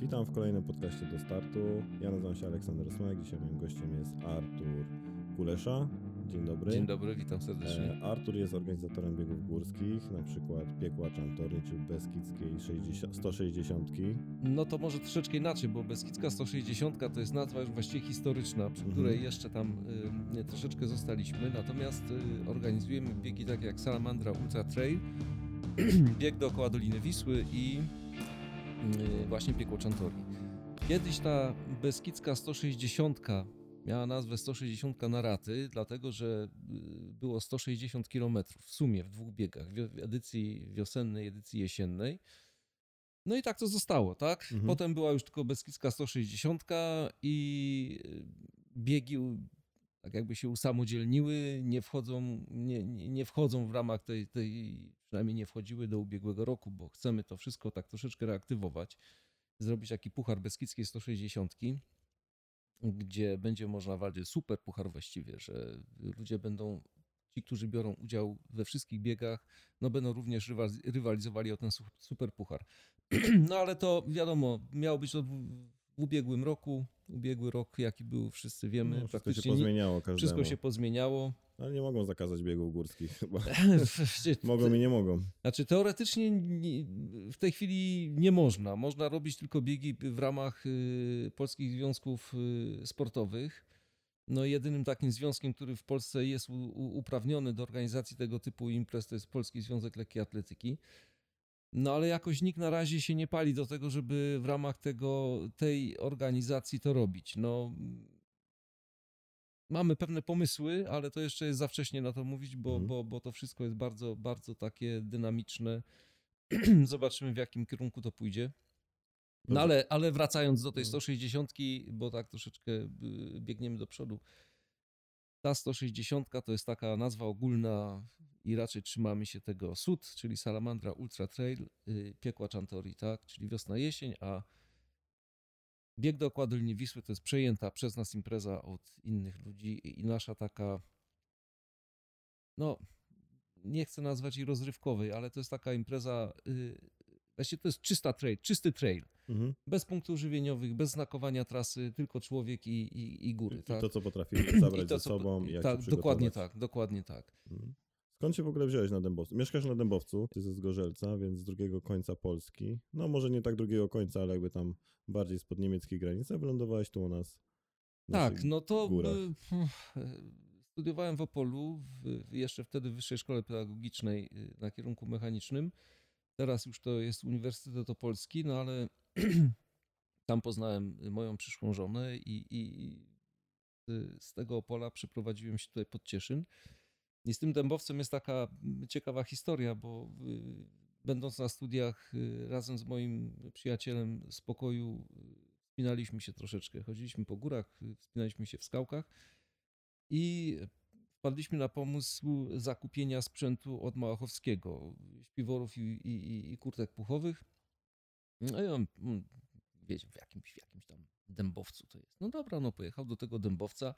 Witam w kolejnym podcaście do startu. Ja nazywam się Aleksander Smak. Dzisiaj moim gościem jest Artur Kulesza. Dzień dobry. Dzień dobry, witam serdecznie. E, Artur jest organizatorem biegów górskich, na przykład Piekła Czantorni czy Beskidzkiej 60, 160. No to może troszeczkę inaczej, bo Beskidzka 160 to jest nazwa już właściwie historyczna, przy Mhm. której jeszcze tam y, troszeczkę zostaliśmy. Natomiast y, organizujemy biegi takie jak Salamandra Ultra Trail, bieg dookoła Doliny Wisły i właśnie Piekło Czantorni. Kiedyś ta Beskidzka 160 miała nazwę 160 na raty, dlatego że y, było 160 km w sumie w dwóch biegach, w edycji wiosennej, edycji jesiennej. No i tak to zostało, tak? Mhm. Potem była już tylko Beskidzka 160 i y, biegi tak jakby się usamodzielniły, nie wchodzą, nie, nie, nie wchodzą w ramach tej, tej, przynajmniej nie wchodziły do ubiegłego roku, bo chcemy to wszystko tak troszeczkę reaktywować, zrobić taki puchar Beskidzkiej 160, gdzie będzie można walczyć, super puchar właściwie, że ludzie będą, ci, którzy biorą udział we wszystkich biegach, no będą również rywal- rywalizowali o ten su- super puchar. No ale to wiadomo, miało być to w, ubiegłym roku. Ubiegły rok, jaki był, wszyscy wiemy. No, wszystko się praktycznie ni- pozmieniało każdemu. wszystko się pozmieniało. Ale nie mogą zakazać biegów górskich chyba. Mogą i nie mogą. Znaczy teoretycznie nie, w tej chwili nie można. Można robić tylko biegi w ramach y, polskich związków y, sportowych. No jedynym takim związkiem, który w Polsce jest uprawniony do organizacji tego typu imprez, to jest Polski Związek Lekkiej Atletyki. No ale jakoś nikt na razie się nie pali do tego, żeby w ramach tego, tej organizacji to robić. No mamy pewne pomysły, ale to jeszcze jest za wcześnie na to mówić, bo, Mhm. bo, bo to wszystko jest bardzo, bardzo takie dynamiczne. Zobaczymy w jakim kierunku to pójdzie. No Dobrze. ale, ale wracając do tej Mhm. 160, bo tak troszeczkę y, biegniemy do przodu. Ta 160 to jest taka nazwa ogólna i raczej trzymamy się tego SUT, czyli Salamandra Ultra Trail, y, piekła Czantori, tak? Czyli wiosna, jesień, a bieg dookoła Doliny Wisły to jest przejęta przez nas impreza od innych ludzi i nasza taka, no nie chcę nazwać jej rozrywkowej, ale to jest taka impreza, y, właściwie to jest czysta trail, czysty trail. Mhm. Bez punktów żywieniowych, bez znakowania trasy, tylko człowiek i, i, i góry. I tak? to, co potrafili zabrać I to, ze sobą i jak tak, dokładnie tak, dokładnie tak. Mhm. Skąd się w ogóle wziąłeś na Dębowcu? Mieszkasz na Dębowcu, ty ze Zgorzelca, więc z drugiego końca Polski. No może nie tak drugiego końca, ale jakby tam bardziej spod niemieckiej granicy, a wylądowałeś tu u nas. Tak, no to górach. y, pff, y, studiowałem w Opolu, w, jeszcze wtedy w Wyższej Szkole Pedagogicznej y, na kierunku mechanicznym. Teraz już to jest Uniwersytet Opolski, no ale tam poznałem moją przyszłą żonę i, i z tego Opola przeprowadziłem się tutaj pod Cieszyn. I z tym dębowcem jest taka mm, ciekawa historia, bo y, będąc na studiach y, razem z moim przyjacielem z pokoju y, wspinaliśmy się troszeczkę. Chodziliśmy po górach, wspinaliśmy się w skałkach i wpadliśmy na pomysł zakupienia sprzętu od Małachowskiego, śpiworów i, i, i- i kurtek puchowych. No i on, mm, wiecie, w jakimś, w jakimś tam dębowcu to jest. No dobra, no pojechał do tego dębowca,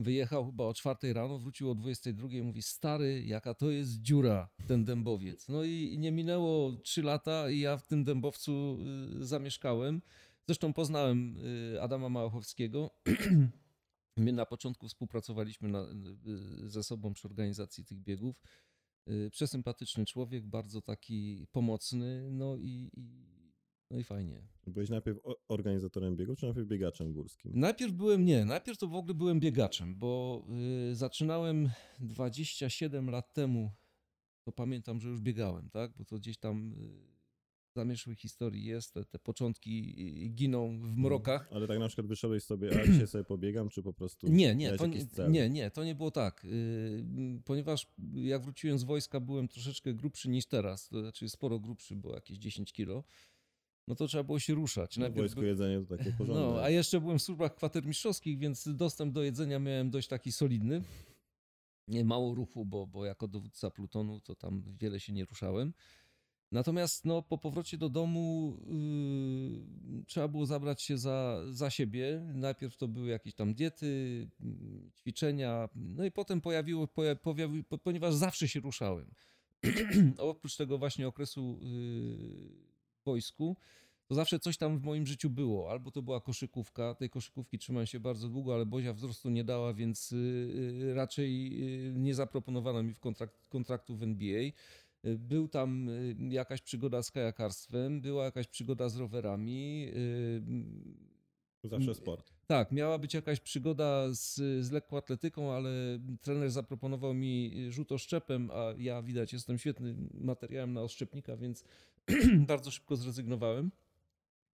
wyjechał chyba o czwartej rano, wrócił o 22 i mówi, stary, jaka to jest dziura, ten dębowiec. No i, nie minęło trzy lata i ja w tym dębowcu y, zamieszkałem. Zresztą poznałem y, Adama Małachowskiego. My na początku współpracowaliśmy na, y, ze sobą przy organizacji tych biegów. Przesympatyczny człowiek, bardzo taki pomocny, no i, i, no i fajnie. Byłeś najpierw organizatorem biegów, czy najpierw biegaczem górskim? Najpierw byłem, nie, najpierw to w ogóle byłem biegaczem, bo y, zaczynałem 27 lat temu, to pamiętam, że już biegałem, tak, bo to gdzieś tam y, zamierzchłych historii jest, te, te początki y, giną w mrokach. Ale tak na przykład wyszedłeś sobie, a dzisiaj sobie pobiegam, czy po prostu Nie, nie, to, nie- nie, nie, to nie było tak. Yy, Ponieważ jak wróciłem z wojska, byłem troszeczkę grubszy niż teraz, to znaczy sporo grubszy, było jakieś 10 kilo. No to trzeba było się ruszać. No, Najpierw wojsku by- jedzenie to takie porządne. no, a jeszcze byłem w służbach kwatermistrzowskich, więc dostęp do jedzenia miałem dość taki solidny. Nie mało ruchu, bo, bo jako dowódca plutonu to tam wiele się nie ruszałem. Natomiast no, po powrocie do domu yy, trzeba było zabrać się za, za siebie. Najpierw to były jakieś tam diety, yy, ćwiczenia, no i potem pojawiło, poja, pojawi, po- ponieważ zawsze się ruszałem. Oprócz tego właśnie okresu yy, wojsku, to zawsze coś tam w moim życiu było. Albo to była koszykówka, tej koszykówki trzymałem się bardzo długo, ale Bozia wzrostu nie dała, więc y, y, raczej y, nie zaproponowano mi w kontrakt, kontraktu w NBA. Był tam jakaś przygoda z kajakarstwem, była jakaś przygoda z rowerami. Zawsze sport. tak, miała być jakaś przygoda z, z lekkoatletyką, ale trener zaproponował mi rzut oszczepem, a ja widać jestem świetnym materiałem na oszczepnika, więc bardzo szybko zrezygnowałem.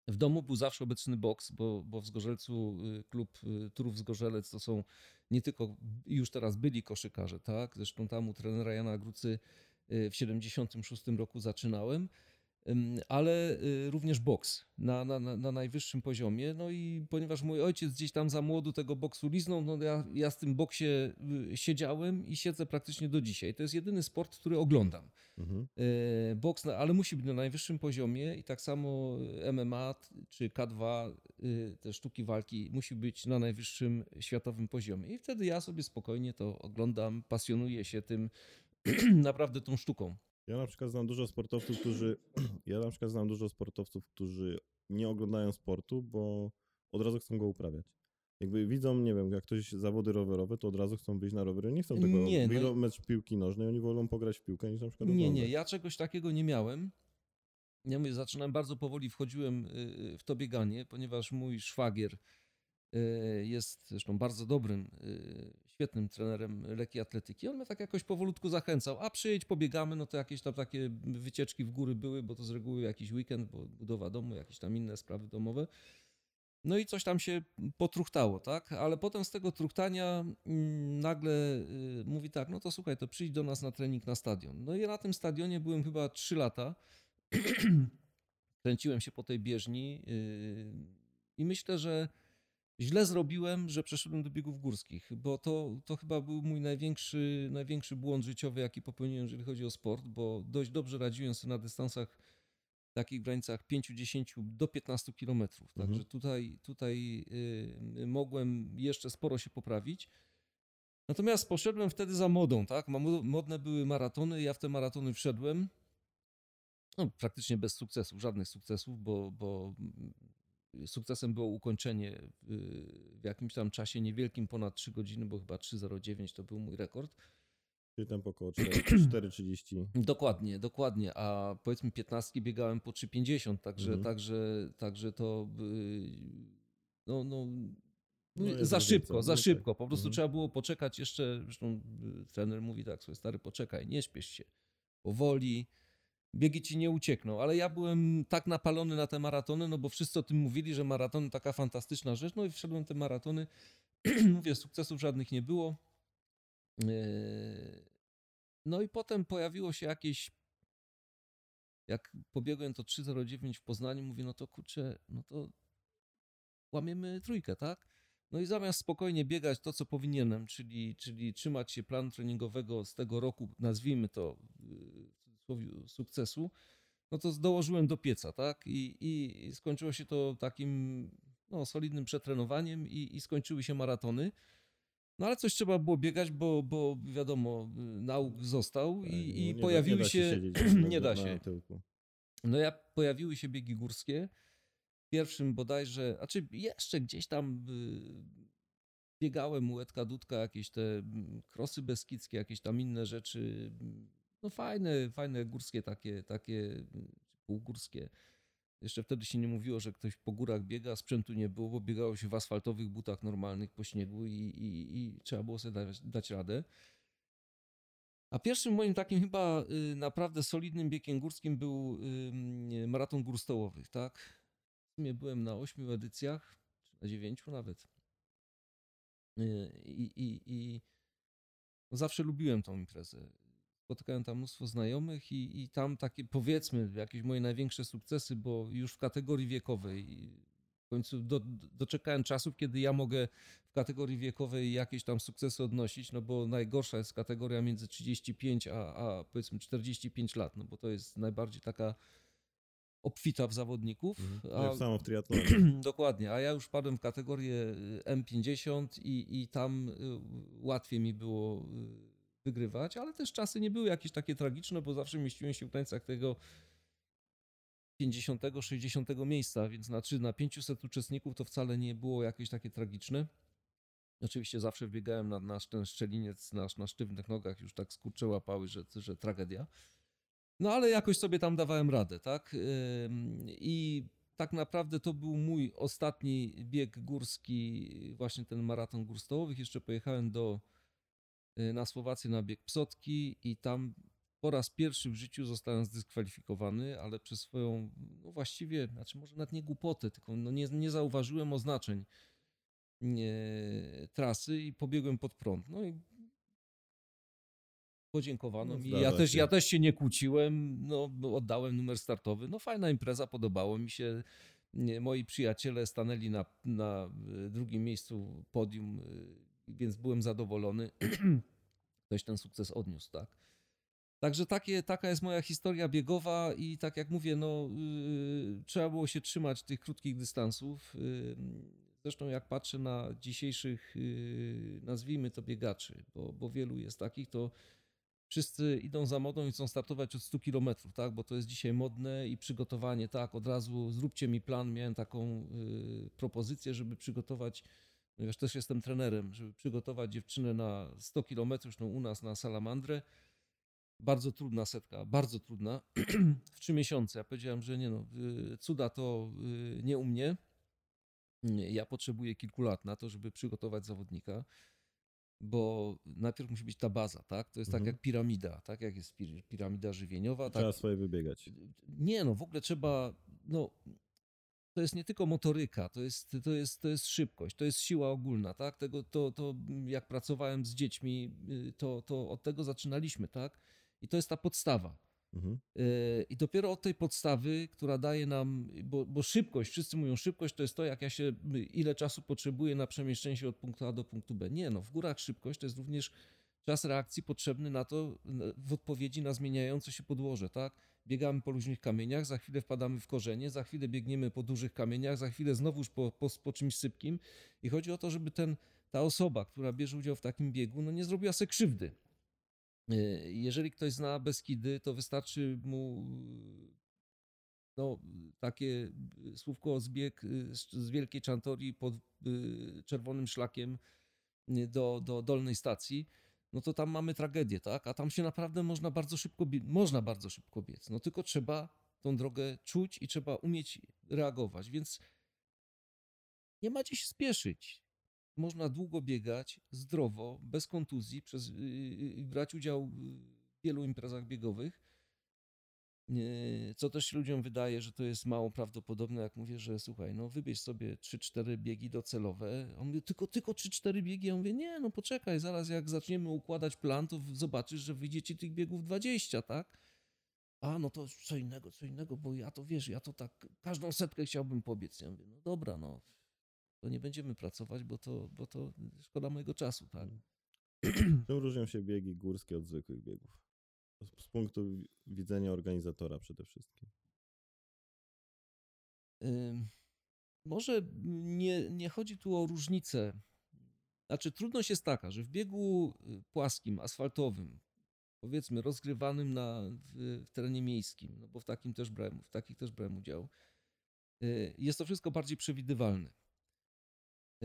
W domu był zawsze obecny boks, bo, bo w Zgorzelcu y, klub y, Turów Zgorzelec to są nie tylko już teraz byli koszykarze, tak? Zresztą tam u trenera Jana Grucy y, w 76 roku zaczynałem. Ale y, również boks na, na, na na najwyższym poziomie. No i ponieważ mój ojciec gdzieś tam za młodu tego boksu liznął, no ja, ja z tym boksie y, siedziałem i siedzę praktycznie do dzisiaj. To jest jedyny sport, który oglądam. Mhm. Y, Boks, na- ale musi być na najwyższym poziomie i tak samo MMA czy K2, y, te sztuki walki, musi być na najwyższym światowym poziomie. I wtedy ja sobie spokojnie to oglądam, pasjonuję się tym, naprawdę tą sztuką. Ja na przykład znam dużo sportowców, którzy. Ja na przykład znam dużo sportowców, którzy nie oglądają sportu, bo od razu chcą go uprawiać. Jakby widzą, nie wiem, jak ktoś zawody rowerowe, to od razu chcą wyjść na rowery. Nie chcą tego. Nie, no Wyjdą mecz piłki nożnej, oni wolą pograć w piłkę niż na przykład Nie, nie, ja czegoś takiego nie miałem. Ja mówię, zaczynałem bardzo powoli, wchodziłem y, w to bieganie, ponieważ mój szwagier y, jest zresztą bardzo dobrym, y, świetnym trenerem lekkiej atletyki. On mnie tak jakoś powolutku zachęcał, a przyjedź, pobiegamy, no to jakieś tam takie wycieczki w góry były, bo to z reguły jakiś weekend, bo budowa domu, jakieś tam inne sprawy domowe. No i coś tam się potruchtało, tak? Ale potem z tego truchtania mm, nagle y, mówi tak, no to słuchaj, to przyjdź do nas na trening na stadion. No i na tym stadionie byłem chyba 3 lata. Kręciłem się po tej bieżni y, i myślę, że źle zrobiłem, że przeszedłem do biegów górskich, bo to, to chyba był mój największy, największy błąd życiowy, jaki popełniłem, jeżeli chodzi o sport, bo dość dobrze radziłem sobie na dystansach takich w granicach 5-10 do 15 kilometrów. Mhm. Także tutaj, tutaj y, mogłem jeszcze sporo się poprawić. Natomiast poszedłem wtedy za modą, tak? Modne były maratony, ja w te maratony wszedłem. No, praktycznie bez sukcesów, żadnych sukcesów, bo, bo sukcesem było ukończenie w jakimś tam czasie niewielkim, ponad 3 godziny, bo chyba 3.09 to był mój rekord. Czyli tam około 4,30. Dokładnie, dokładnie. A powiedzmy 15 biegałem po 3,50, także, Mhm. także, także to y, no, no, No jest za szybko, za no tak. szybko. Po prostu Mhm. trzeba było poczekać jeszcze. Zresztą y, trener mówi tak, słuchaj stary, poczekaj, nie śpiesz się. Powoli, biegi ci nie uciekną. Ale ja byłem tak napalony na te maratony, no bo wszyscy o tym mówili, że maratony taka fantastyczna rzecz. No i wszedłem te maratony. Mówię, sukcesów żadnych nie było. Yy, No i potem pojawiło się jakieś. Jak pobiegłem to 3.09 w Poznaniu, mówię, no to kurczę, no to łamiemy trójkę, tak? No i zamiast spokojnie biegać to, co powinienem, czyli, czyli trzymać się planu treningowego z tego roku, nazwijmy to yy, sukcesu, no to dołożyłem do pieca, tak? I, i skończyło się to takim no, solidnym przetrenowaniem i, i skończyły się maratony. No ale coś trzeba było biegać, bo, bo wiadomo, nauk został Tak, i, no i nie da- pojawiły nie da się. nie da się. No ja pojawiły się biegi górskie. Pierwszym bodajże, a czy jeszcze gdzieś tam y, biegałem u Edka Dudka, jakieś te mm, krosy beskidzkie, jakieś tam inne rzeczy. No fajne, fajne górskie takie, takie półgórskie. Jeszcze wtedy się nie mówiło, że ktoś po górach biega, sprzętu nie było, bo biegało się w asfaltowych butach normalnych po śniegu i, i, i trzeba było sobie dać, dać radę. A pierwszym moim takim chyba y, naprawdę solidnym biegiem górskim był maraton gór stołowych, tak? W sumie byłem na ośmiu edycjach, czy na dziewięciu nawet. Y, I, i, i no zawsze lubiłem tą imprezę. Spotykałem tam mnóstwo znajomych i, i tam takie, powiedzmy, jakieś moje największe sukcesy, bo już w kategorii wiekowej w końcu do, do, doczekałem czasów, kiedy ja mogę w kategorii wiekowej jakieś tam sukcesy odnosić, no bo najgorsza jest kategoria między 35 a, a powiedzmy 45 lat, no bo to jest najbardziej taka obfita w zawodników. Mhm. A, Jak samo w triatlonie. Dokładnie, a ja już padłem w kategorię y, M50 i, i tam y, łatwiej mi było y, wygrywać, ale też czasy nie były jakieś takie tragiczne, bo zawsze mieściłem się w granicach tego 50-60 miejsca, więc na, trzy- na 500 uczestników to wcale nie było jakieś takie tragiczne. Oczywiście zawsze biegałem na, na ten szczeliniec na, na sztywnych nogach, już tak skurcze łapały, że, że tragedia. No ale jakoś sobie tam dawałem radę, tak? I tak naprawdę to był mój ostatni bieg górski, właśnie ten maraton gór stołowych. Jeszcze pojechałem do, na Słowację na bieg Psotki i tam po raz pierwszy w życiu zostałem zdyskwalifikowany, ale przez swoją, no właściwie, znaczy może nawet nie głupotę, tylko no nie, nie zauważyłem oznaczeń nie, trasy i pobiegłem pod prąd. No i podziękowano No, mi. Ja też, się. ja też się nie kłóciłem, no, oddałem numer startowy. No fajna impreza, podobało mi się. Moi przyjaciele stanęli na, na y, drugim miejscu podium, y, więc byłem zadowolony. Ktoś ten sukces odniósł, tak. Także takie, taka jest moja historia biegowa i tak jak mówię, no, yy, trzeba było się trzymać tych krótkich dystansów. Yy, zresztą jak patrzę na dzisiejszych, yy, nazwijmy to biegaczy, bo, bo wielu jest takich, to wszyscy idą za modą i chcą startować od 100 kilometrów, tak? bo to jest dzisiaj modne i przygotowanie, tak, od razu zróbcie mi plan. Miałem taką yy, propozycję, żeby przygotować, ponieważ też jestem trenerem, żeby przygotować dziewczynę na 100 kilometrów, no u nas na salamandrę. Bardzo trudna setka, bardzo trudna. w trzy miesiące. Ja powiedziałem, że nie no, y, cuda to y, nie u mnie. Nie, Ja potrzebuję kilku lat na to, żeby przygotować zawodnika, bo najpierw musi być ta baza, tak? To jest tak Mhm. jak piramida, tak? Jak jest pir- piramida żywieniowa, tak? Trzeba swoje wybiegać. Nie, no w ogóle trzeba, no to jest nie tylko motoryka, to jest, to jest, to jest szybkość, to jest siła ogólna, tak? Tego, to, to jak pracowałem z dziećmi, y, to, to od tego zaczynaliśmy, tak? I to jest ta podstawa. Mhm. Yy, I dopiero od tej podstawy, która daje nam, bo, bo szybkość, wszyscy mówią szybkość to jest to, jak ja się, ile czasu potrzebuję na przemieszczenie się od punktu A do punktu B. Nie, no w górach szybkość to jest również czas reakcji potrzebny na to, w odpowiedzi na zmieniające się podłoże, tak? Biegamy po luźnych kamieniach, za chwilę wpadamy w korzenie, za chwilę biegniemy po dużych kamieniach, za chwilę znowuż po, po, po czymś sypkim i chodzi o to, żeby ten, ta osoba, która bierze udział w takim biegu, no nie zrobiła se krzywdy. Y, Jeżeli ktoś zna Beskidy, to wystarczy mu no, takie słówko zbieg y, z, Wielkiej Czantorii pod y, czerwonym szlakiem y, do, do dolnej stacji, no to tam mamy tragedię, tak? A tam się naprawdę można bardzo szybko można bardzo szybko biec. No tylko trzeba tą drogę czuć i trzeba umieć reagować, więc nie ma gdzie się spieszyć. Można długo biegać, zdrowo, bez kontuzji, przez, yy, brać udział w wielu imprezach biegowych. Yy, Co też ludziom wydaje, że to jest mało prawdopodobne, jak mówię, że słuchaj, no wybierz sobie 3-4 biegi docelowe. On mówi, tylko, tylko 3-4 biegi. Ja mówię, nie, no poczekaj, zaraz jak zaczniemy układać plan, to zobaczysz, że wyjdzie ci tych biegów 20, tak? A, no to co innego, co innego, bo ja to wiesz, ja to tak każdą setkę chciałbym pobiec. Ja mówię, no dobra, no to nie będziemy pracować, bo to, bo to szkoda mojego czasu, tak? Czym różnią się biegi górskie od zwykłych biegów? Z, punktu wi- widzenia organizatora przede wszystkim. Może nie, nie chodzi tu o różnicę. Znaczy, trudność jest taka, że w biegu y, płaskim, asfaltowym, powiedzmy rozgrywanym na, w, w terenie miejskim, no bo w takim też brałem, w takich też brałem udział, y, jest to wszystko bardziej przewidywalne.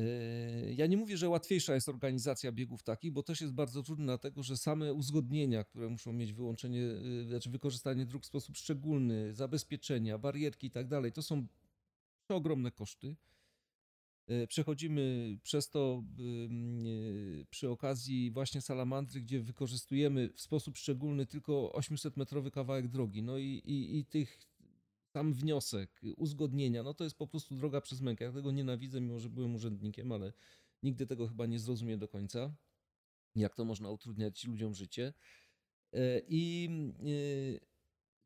Y, Ja nie mówię, że łatwiejsza jest organizacja biegów takich, bo też jest bardzo trudne, dlatego że same uzgodnienia, które muszą mieć wyłączenie, y, znaczy wykorzystanie dróg w sposób szczególny, zabezpieczenia, barierki i tak dalej, to są ogromne koszty. E, Przechodzimy przez to przy okazji właśnie salamandry, gdzie wykorzystujemy w sposób szczególny tylko 800-metrowy kawałek drogi. No i, i, i tych sam wniosek, uzgodnienia, no to jest po prostu droga przez mękę. Ja tego nienawidzę, mimo że byłem urzędnikiem, ale nigdy tego chyba nie zrozumiem do końca, jak to można utrudniać ludziom życie. E, I e,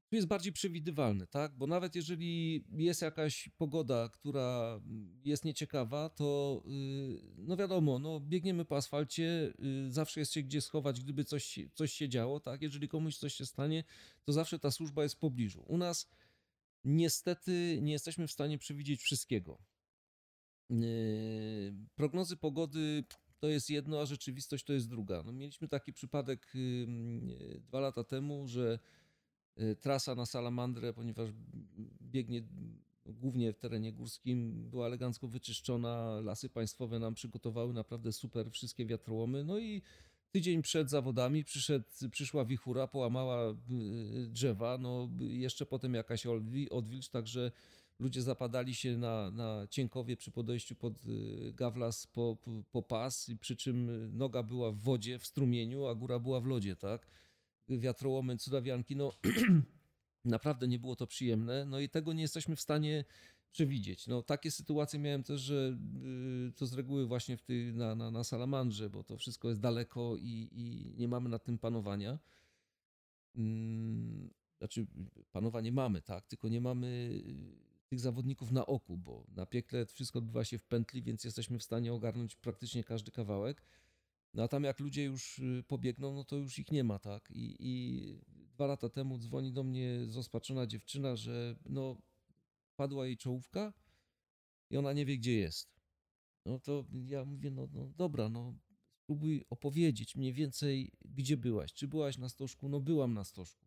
tu jest bardziej przewidywalny, tak? Bo nawet jeżeli jest jakaś pogoda, która jest nieciekawa, to yy, no wiadomo, no biegniemy po asfalcie, zawsze jest się gdzie schować, gdyby coś, coś się działo, tak? Jeżeli komuś coś się stanie, to zawsze ta służba jest w pobliżu. U nas niestety nie jesteśmy w stanie przewidzieć wszystkiego. Yy, Prognozy pogody to jest jedno, a rzeczywistość to jest druga. No, mieliśmy taki przypadek yy, dwa lata temu, że Y, Trasa na salamandrę, ponieważ biegnie głównie w terenie górskim, była elegancko wyczyszczona. Lasy państwowe nam przygotowały naprawdę super wszystkie wiatrołomy. No i tydzień przed zawodami przyszedł, przyszła wichura, połamała y, drzewa. No, jeszcze potem jakaś odwi- odwilż, także ludzie zapadali się na, na cienkowie przy podejściu pod y, gawlas po, po, pas, przy czym noga była w wodzie, w strumieniu, a góra była w lodzie, tak? Wiatrołomy, cudawianki, no naprawdę nie było to przyjemne, no i tego nie jesteśmy w stanie przewidzieć. No, takie sytuacje miałem też, że y, to z reguły właśnie w ty, na, na, na salamandrze, bo to wszystko jest daleko i, i nie mamy nad tym panowania. Mm, Znaczy, panowanie mamy, tak, tylko nie mamy y, tych zawodników na oku, bo na piekle wszystko odbywa się w pętli, więc jesteśmy w stanie ogarnąć praktycznie każdy kawałek. No a tam jak ludzie już y, pobiegną, no to już ich nie ma, tak? I, i dwa lata temu dzwoni do mnie zrozpaczona dziewczyna, że no padła jej czołówka i ona nie wie, gdzie jest. No to ja mówię, no, no dobra, no spróbuj opowiedzieć mniej więcej, gdzie byłaś. Czy byłaś na stożku? No byłam na stożku.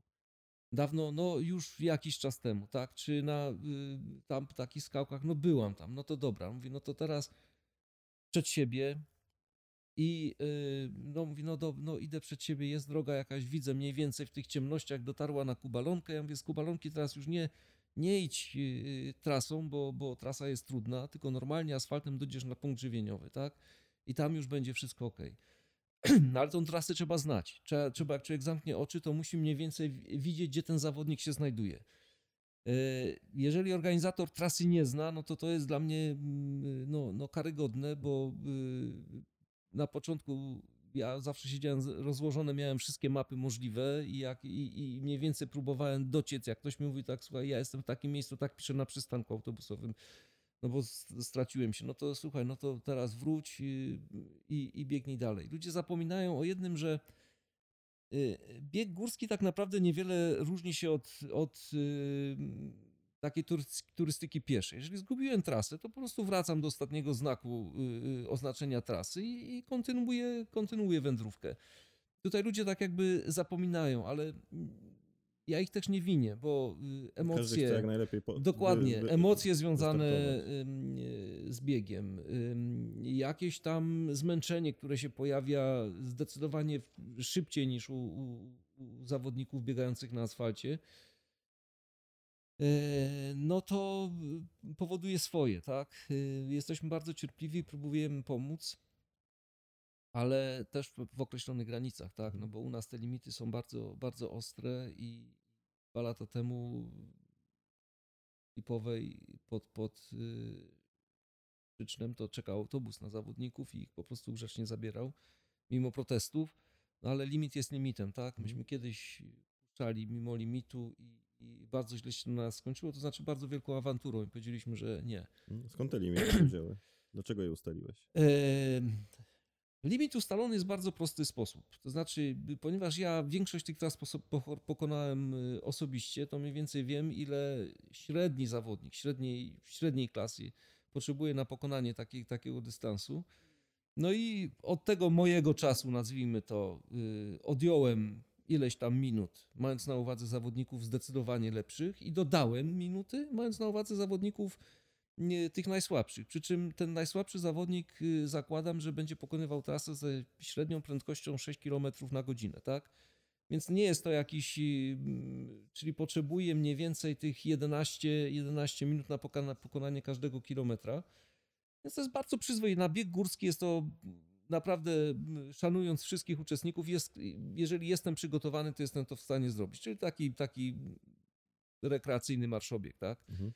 Dawno, no już jakiś czas temu, tak? Czy na y, tam takich skałkach? No byłam tam. No to dobra. Mówię, no to teraz przed siebie i y, no mówi, no, do, no idę przed siebie, jest droga jakaś, widzę mniej więcej w tych ciemnościach, dotarła na Kubalonkę. Ja mówię, z Kubalonki teraz już nie, nie idź y, trasą, bo, bo trasa jest trudna, tylko normalnie asfaltem dojdziesz na punkt żywieniowy, tak? I tam już będzie wszystko ok. No ale tą trasę trzeba znać. Trzeba, trzeba, jak człowiek zamknie oczy, to musi mniej więcej wi- widzieć, gdzie ten zawodnik się znajduje. E, Jeżeli organizator trasy nie zna, no to to jest dla mnie mm, no, no karygodne, bo y, na początku ja zawsze siedziałem rozłożone, miałem wszystkie mapy możliwe i, jak, i, i mniej więcej próbowałem dociec, jak ktoś mi mówi tak, słuchaj, ja jestem w takim miejscu, tak piszę na przystanku autobusowym, no bo straciłem się, no to słuchaj, no to teraz wróć i, i, i biegnij dalej. Ludzie zapominają o jednym, że y, bieg górski tak naprawdę niewiele różni się od, od y, takiej turys- turystyki pieszej. Jeżeli zgubiłem trasę, to po prostu wracam do ostatniego znaku y, y, oznaczenia trasy i, kontynuuję, kontynuuję wędrówkę. Tutaj ludzie tak jakby zapominają, ale ja ich też nie winię, bo y, Każdy emocje... jak najlepiej po, Dokładnie, emocje związane z biegiem, jakieś tam zmęczenie, które się pojawia zdecydowanie szybciej niż u, u, u zawodników biegających na asfalcie, no to y, powoduje swoje, tak? Y, Jesteśmy bardzo cierpliwi, próbujemy pomóc, ale też w, określonych granicach, tak? No bo u nas te limity są bardzo, bardzo ostre i dwa lata temu Lipowej pod, pod y, Czycznem to czekał autobus na zawodników i ich po prostu grzecznie zabierał, mimo protestów, no ale limit jest limitem, tak? Myśmy kiedyś puszczali mimo limitu i, i bardzo źle się na nas skończyło, to znaczy bardzo wielką awanturą i powiedzieliśmy, że nie. Skąd te limity się wzięły? Dlaczego je ustaliłeś? Limit ustalony jest w bardzo prosty sposób. To znaczy, ponieważ ja większość tych tras pokonałem y, osobiście, to mniej więcej wiem, ile średni zawodnik średniej, średniej klasy potrzebuje na pokonanie takiej, takiego dystansu. No i od tego mojego czasu, nazwijmy to, y, odjąłem ileś tam minut, mając na uwadze zawodników zdecydowanie lepszych i dodałem minuty, mając na uwadze zawodników nie, tych najsłabszych. Przy czym ten najsłabszy zawodnik y, zakładam, że będzie pokonywał trasę ze średnią prędkością 6 km na godzinę, tak? Więc nie jest to jakiś, y, mm, czyli potrzebuje mniej więcej tych 11, 11 minut na pokona, pokonanie każdego kilometra. Więc to jest bardzo przyzwoite. Na bieg górski jest to naprawdę, szanując wszystkich uczestników, jest, jeżeli jestem przygotowany, to jestem to w stanie zrobić. Czyli taki, taki rekreacyjny marszobieg, tak? Mhm.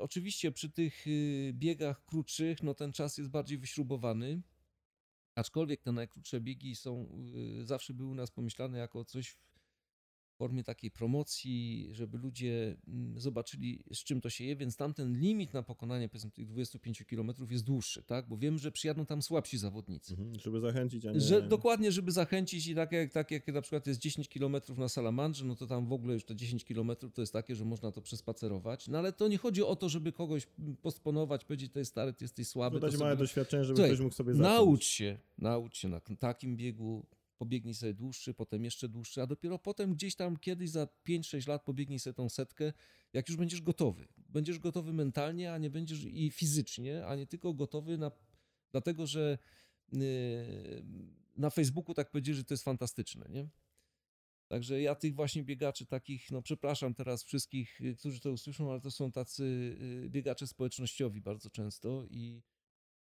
Oczywiście przy tych y, biegach krótszych, no ten czas jest bardziej wyśrubowany, aczkolwiek te najkrótsze biegi są, y, zawsze były u nas pomyślane jako coś formie takiej promocji, żeby ludzie mm, zobaczyli z czym to się je, więc tamten limit na pokonanie powiedzmy tych 25 km jest dłuższy, tak? Bo wiem, że przyjadą tam słabsi zawodnicy. Mhm. Żeby zachęcić, a nie... Że, dokładnie, żeby zachęcić i tak jak, tak jak na przykład jest 10 km na Salamandrze, no to tam w ogóle już te 10 km to jest takie, że można to przespacerować. No ale to nie chodzi o to, żeby kogoś posponować, powiedzieć, to jest stary, ty jesteś słaby. Dodać to małe sobie... doświadczenie, żeby Słuchaj, ktoś mógł sobie zacząć. Naucz się, naucz się na takim biegu pobiegnij sobie dłuższy, potem jeszcze dłuższy, a dopiero potem gdzieś tam kiedyś za 5-6 lat pobiegnij sobie tą setkę, jak już będziesz gotowy. Będziesz gotowy mentalnie, a nie będziesz i fizycznie, a nie tylko gotowy na, dlatego, że yy, na Facebooku tak powiedzieli, że to jest fantastyczne, nie? Także ja tych właśnie biegaczy takich, no przepraszam teraz wszystkich, y, którzy to usłyszą, ale to są tacy y, biegacze społecznościowi bardzo często i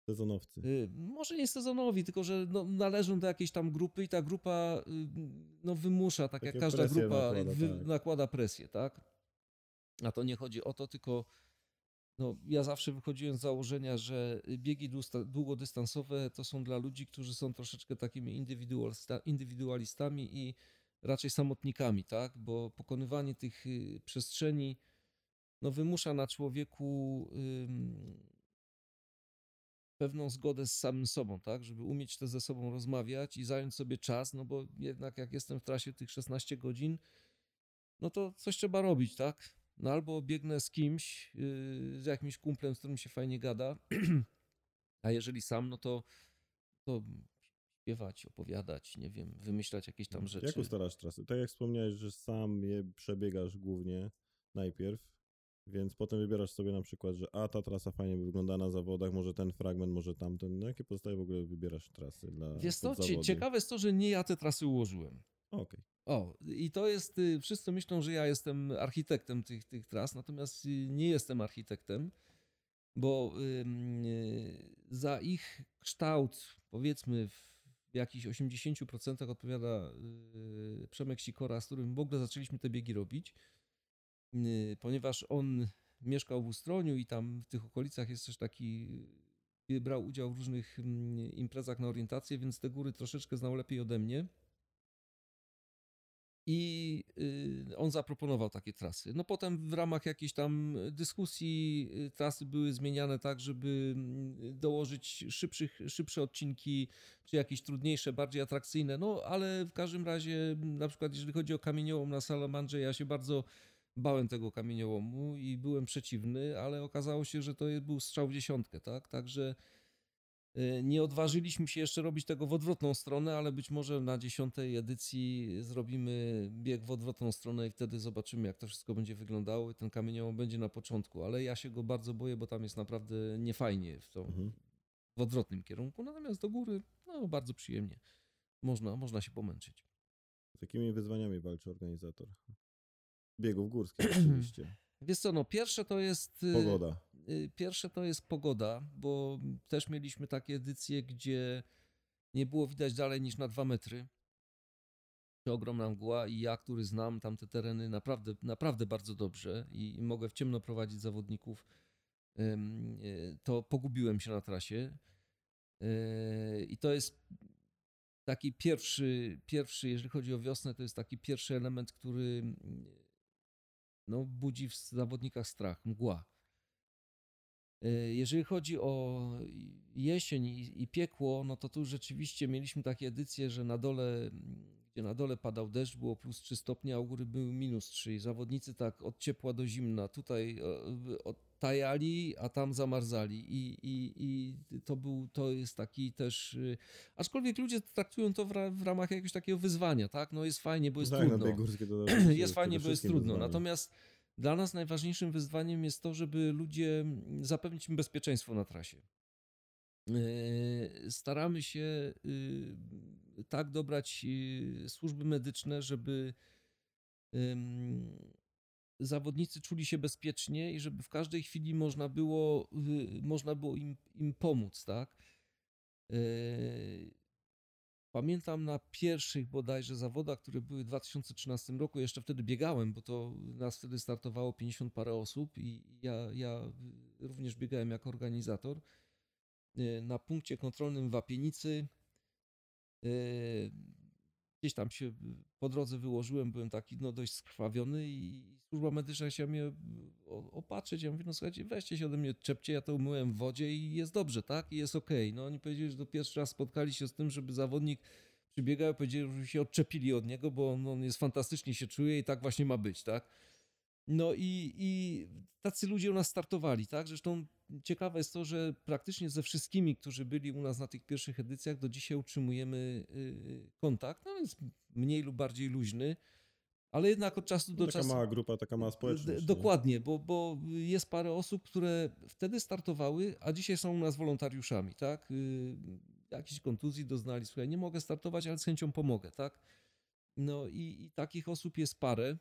Sezonowcy. y, może nie sezonowi, tylko że no, należą do jakiejś tam grupy i ta grupa y, no, wymusza, tak jak Takie każda presje grupa nakłada, wy, tak. nakłada presję, tak? A to nie chodzi o to, tylko no, ja zawsze wychodziłem z założenia, że biegi długodystansowe to są dla ludzi, którzy są troszeczkę takimi indywidualista, indywidualistami i raczej samotnikami, tak? Bo pokonywanie tych y, przestrzeni no, wymusza na człowieku pewną zgodę z samym sobą, tak? Żeby umieć te ze sobą rozmawiać i zająć sobie czas, no bo jednak jak jestem w trasie tych 16 godzin, no to coś trzeba robić, tak? No albo biegnę z kimś, yy, z jakimś kumplem, z którym się fajnie gada, a jeżeli sam, no to, to śpiewać, opowiadać, nie wiem, wymyślać jakieś tam rzeczy. Jak ustalasz trasy? Tak jak wspomniałeś, że sam je przebiegasz głównie najpierw, więc potem wybierasz sobie na przykład, że a ta trasa fajnie wygląda na zawodach, może ten fragment, może tamten. Na jakie podstawie w ogóle wybierasz trasy dla Wiesz co, ciekawe jest to, że nie ja te trasy ułożyłem. Okej. O, i to jest, y, wszyscy myślą, że ja jestem architektem tych, tych tras, natomiast y, nie jestem architektem, bo ym, y, za ich kształt, powiedzmy w jakichś 80% odpowiada y, Przemek Sikora, z którym w ogóle zaczęliśmy te biegi robić, ponieważ on mieszkał w Ustroniu i tam w tych okolicach jest też taki, y, brał udział w różnych mm, imprezach na orientację, więc te góry troszeczkę znał lepiej ode mnie. I y, on zaproponował takie trasy. No potem w ramach jakiejś tam dyskusji y, trasy były zmieniane tak, żeby mm, dołożyć szybszych, szybsze odcinki, czy jakieś trudniejsze, bardziej atrakcyjne. No ale w każdym razie, na przykład jeżeli chodzi o kamieniołom na Salamandrze, ja się bardzo bałem tego kamieniołomu i byłem przeciwny, ale okazało się, że to był strzał w dziesiątkę, tak? Także y, nie odważyliśmy się jeszcze robić tego w odwrotną stronę, ale być może na dziesiątej edycji zrobimy bieg w odwrotną stronę i wtedy zobaczymy, jak to wszystko będzie wyglądało i ten kamieniołom będzie na początku, ale ja się go bardzo boję, bo tam jest naprawdę niefajnie w, tą, Mhm. w odwrotnym kierunku, natomiast do góry, no bardzo przyjemnie. Można, można się pomęczyć. Z jakimi wyzwaniami walczy organizator? Biegów górskich oczywiście. Wiesz co, no pierwsze to jest... y, Pogoda. Y, Pierwsze to jest pogoda, bo też mieliśmy takie edycje, gdzie nie było widać dalej niż na dwa metry. Ogromna mgła i ja, który znam tamte tereny naprawdę, naprawdę bardzo dobrze i mogę w ciemno prowadzić zawodników, y, to pogubiłem się na trasie. Y, I to jest taki pierwszy, pierwszy, jeżeli chodzi o wiosnę, to jest taki pierwszy element, który no, budzi w zawodnikach strach, mgła. E, Jeżeli chodzi o jesień i, i piekło, no to tu rzeczywiście mieliśmy takie edycje, że na dole, gdzie na dole padał deszcz, było plus 3 stopnie, a u góry były minus 3. I zawodnicy tak od ciepła do zimna. Tutaj e, odtajali, a tam zamarzali. I, i, i to, był, to jest taki też... y, Aczkolwiek ludzie traktują to w, ra, w ramach jakiegoś takiego wyzwania, tak? No jest fajnie, bo jest tak, trudno jest fajnie, bo jest trudno. wyzwanie. Natomiast dla nas najważniejszym wyzwaniem jest to, żeby ludzie zapewnić im bezpieczeństwo na trasie. Yy, Staramy się yy, tak dobrać yy, służby medyczne, żeby zawodnicy czuli się bezpiecznie i żeby w każdej chwili można było, można było im, im pomóc, tak? Pamiętam na pierwszych bodajże zawodach, które były w 2013 roku, jeszcze wtedy biegałem, bo to nas wtedy startowało 50 parę osób i ja, ja również biegałem jako organizator. E, Na punkcie kontrolnym Wapienicy e, gdzieś tam się po drodze wyłożyłem, byłem taki no dość skrwawiony i służba medyczna chciała mnie o- opatrzyć. Ja mówię, no słuchajcie, weźcie się ode mnie, czepcie, ja to umyłem w wodzie i jest dobrze, tak? I jest okej. No oni powiedzieli, że to pierwszy raz spotkali się z tym, żeby zawodnik przybiegał, powiedzieli, że się odczepili od niego, bo on, on jest fantastycznie się czuje i tak właśnie ma być, tak? No i, i tacy ludzie u nas startowali, tak? Zresztą ciekawe jest to, że praktycznie ze wszystkimi, którzy byli u nas na tych pierwszych edycjach, do dzisiaj utrzymujemy y, kontakt. No więc mniej lub bardziej luźny, ale jednak od czasu do taka czasu. mała grupa, taka mała społeczność. Dokładnie, bo, bo jest parę osób, które wtedy startowały, a dzisiaj są u nas wolontariuszami, tak? Y, Jakiejś kontuzji doznali, słuchaj, nie mogę startować, ale z chęcią pomogę, tak? No i, i takich osób jest parę.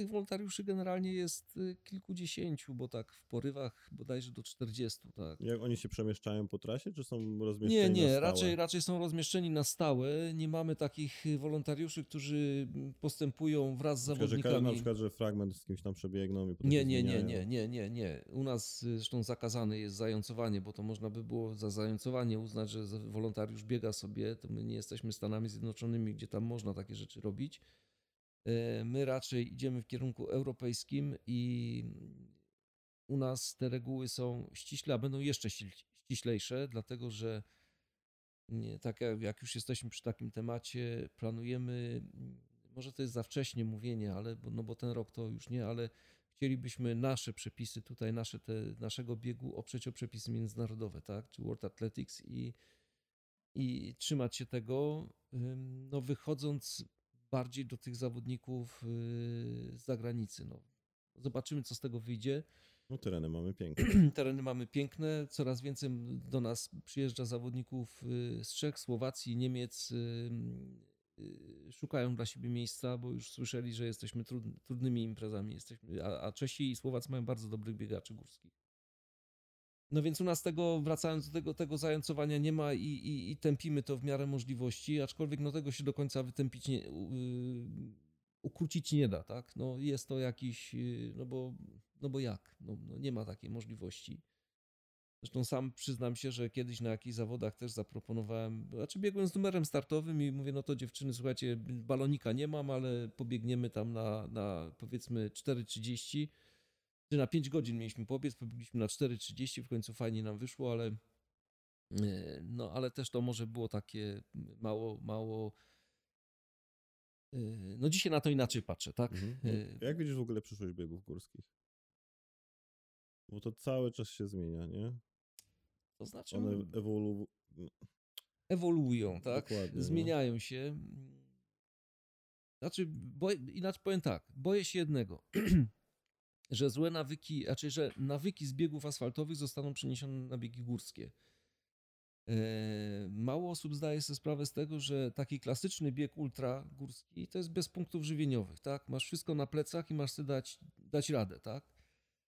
Y, Tych wolontariuszy generalnie jest y, kilkudziesięciu, bo tak w porywach bodajże do 40, tak? Jak oni się przemieszczają po trasie, czy są rozmieszczeni Nie, na nie, stałe? raczej, raczej są rozmieszczeni na stałe. Nie mamy takich wolontariuszy, którzy postępują wraz z Na przykład, że ka- zawodnikami. Na przykład, że fragment z kimś tam przebiegną i potem Nie, nie, nie, nie, nie, nie, nie. U nas y, zresztą zakazane jest zającowanie, bo to można by było za zającowanie uznać, że wolontariusz biega sobie, to my nie jesteśmy Stanami Zjednoczonymi, gdzie tam można takie rzeczy robić. E, My raczej idziemy w kierunku europejskim i u nas te reguły są ściśle, a będą jeszcze ści- ściślejsze, dlatego że nie, tak jak, już jesteśmy przy takim temacie, planujemy, może to jest za wcześnie mówienie, ale no bo ten rok to już nie, ale chcielibyśmy nasze przepisy tutaj, nasze te, naszego biegu oprzeć o przepisy międzynarodowe, tak, czy World Athletics i, i trzymać się tego, no wychodząc bardziej do tych zawodników yy, z zagranicy, no. Zobaczymy, co z tego wyjdzie. No tereny mamy piękne. Tereny mamy piękne, coraz więcej do nas przyjeżdża zawodników y, z Czech, Słowacji, Niemiec. y, y, Szukają dla siebie miejsca, bo już słyszeli, że jesteśmy trud, trudnymi imprezami. Jesteśmy, a, a Czesi i Słowacy mają bardzo dobrych biegaczy górskich. No więc u nas tego, wracając do tego, tego zającowania nie ma i, i, i tępimy to w miarę możliwości, aczkolwiek no tego się do końca wytępić nie, y, ukrócić nie da, tak? No jest to jakiś, y, no bo, no bo jak? No, no nie ma takiej możliwości. Zresztą sam przyznam się, że kiedyś na jakichś zawodach też zaproponowałem, znaczy biegłem z numerem startowym i mówię, no to dziewczyny, słuchajcie, balonika nie mam, ale pobiegniemy tam na, na powiedzmy 4.30, czy na 5 godzin mieliśmy pobiec, pobiegliśmy na 4.30, w końcu fajnie nam wyszło, ale e, no ale też to może było takie mało, mało e, no dzisiaj na to inaczej patrzę, tak? Mhm. E, Jak widzisz w ogóle przyszłość biegów górskich? Bo to cały czas się zmienia, nie? To znaczy One no, ewoluują. tak? Dokładnie, no. Zmieniają się. Znaczy, inaczej powiem tak, boję się jednego, że złe nawyki, znaczy, że nawyki z biegów asfaltowych zostaną przeniesione na biegi górskie. E, Mało osób zdaje sobie sprawę z tego, że taki klasyczny bieg ultra górski to jest bez punktów żywieniowych, tak? Masz wszystko na plecach i masz sobie dać, dać radę, tak?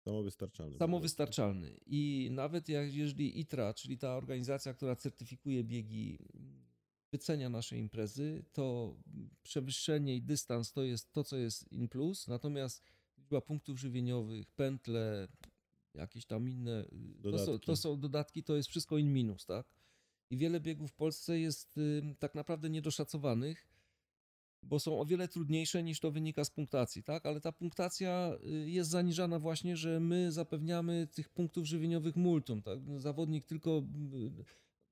Samowystarczalne. Samowystarczalny. I nawet jak, jeżeli ITRA, czyli ta organizacja, która certyfikuje biegi, wycenia nasze imprezy, to przewyższenie i dystans to jest to, co jest in plus, natomiast liczba punktów żywieniowych, pętle, jakieś tam inne, to są, Dodatki. to są dodatki, to jest wszystko in minus, tak? I wiele biegów w Polsce jest y, tak naprawdę niedoszacowanych, bo są o wiele trudniejsze niż to wynika z punktacji, tak? Ale ta punktacja y, jest zaniżana właśnie, że my zapewniamy tych punktów żywieniowych multum, tak? Zawodnik tylko... y,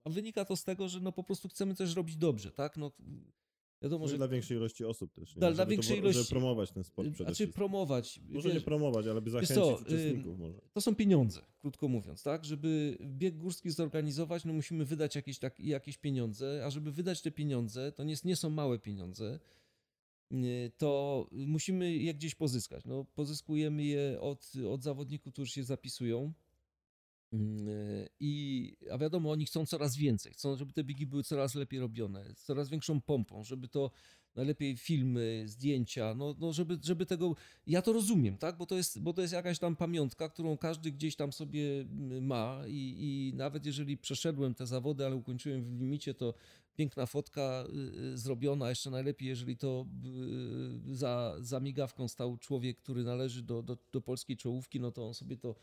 A wynika to z tego, że no po prostu chcemy też robić dobrze, tak? No, wiadomo, Może że... dla większej ilości osób też. Nie? Dla- Żeby to większej Żeby ilości- promować ten sport przede Znaczy promować. Może nie wiesz, promować, ale by zachęcić co, uczestników może. to są pieniądze, krótko mówiąc, tak? Żeby bieg górski zorganizować, no musimy wydać jakieś, tak, jakieś pieniądze, a żeby wydać te pieniądze, to nie, nie są małe pieniądze, nie, to musimy je gdzieś pozyskać. No, pozyskujemy je od, od zawodników, którzy się zapisują. Mm, I, a wiadomo, oni chcą coraz więcej. Chcą, żeby te biegi były coraz lepiej robione, z coraz większą pompą, żeby to najlepiej filmy, zdjęcia, no, no żeby, żeby tego. Ja to rozumiem, tak? Bo to, jest, bo to jest jakaś tam pamiątka, którą każdy gdzieś tam sobie mm, ma, i, i nawet jeżeli przeszedłem te zawody, ale ukończyłem w limicie, to piękna fotka y, y, zrobiona. Jeszcze najlepiej, jeżeli to y, za, za migawką stał człowiek, który należy do, do, do polskiej czołówki, no to on sobie to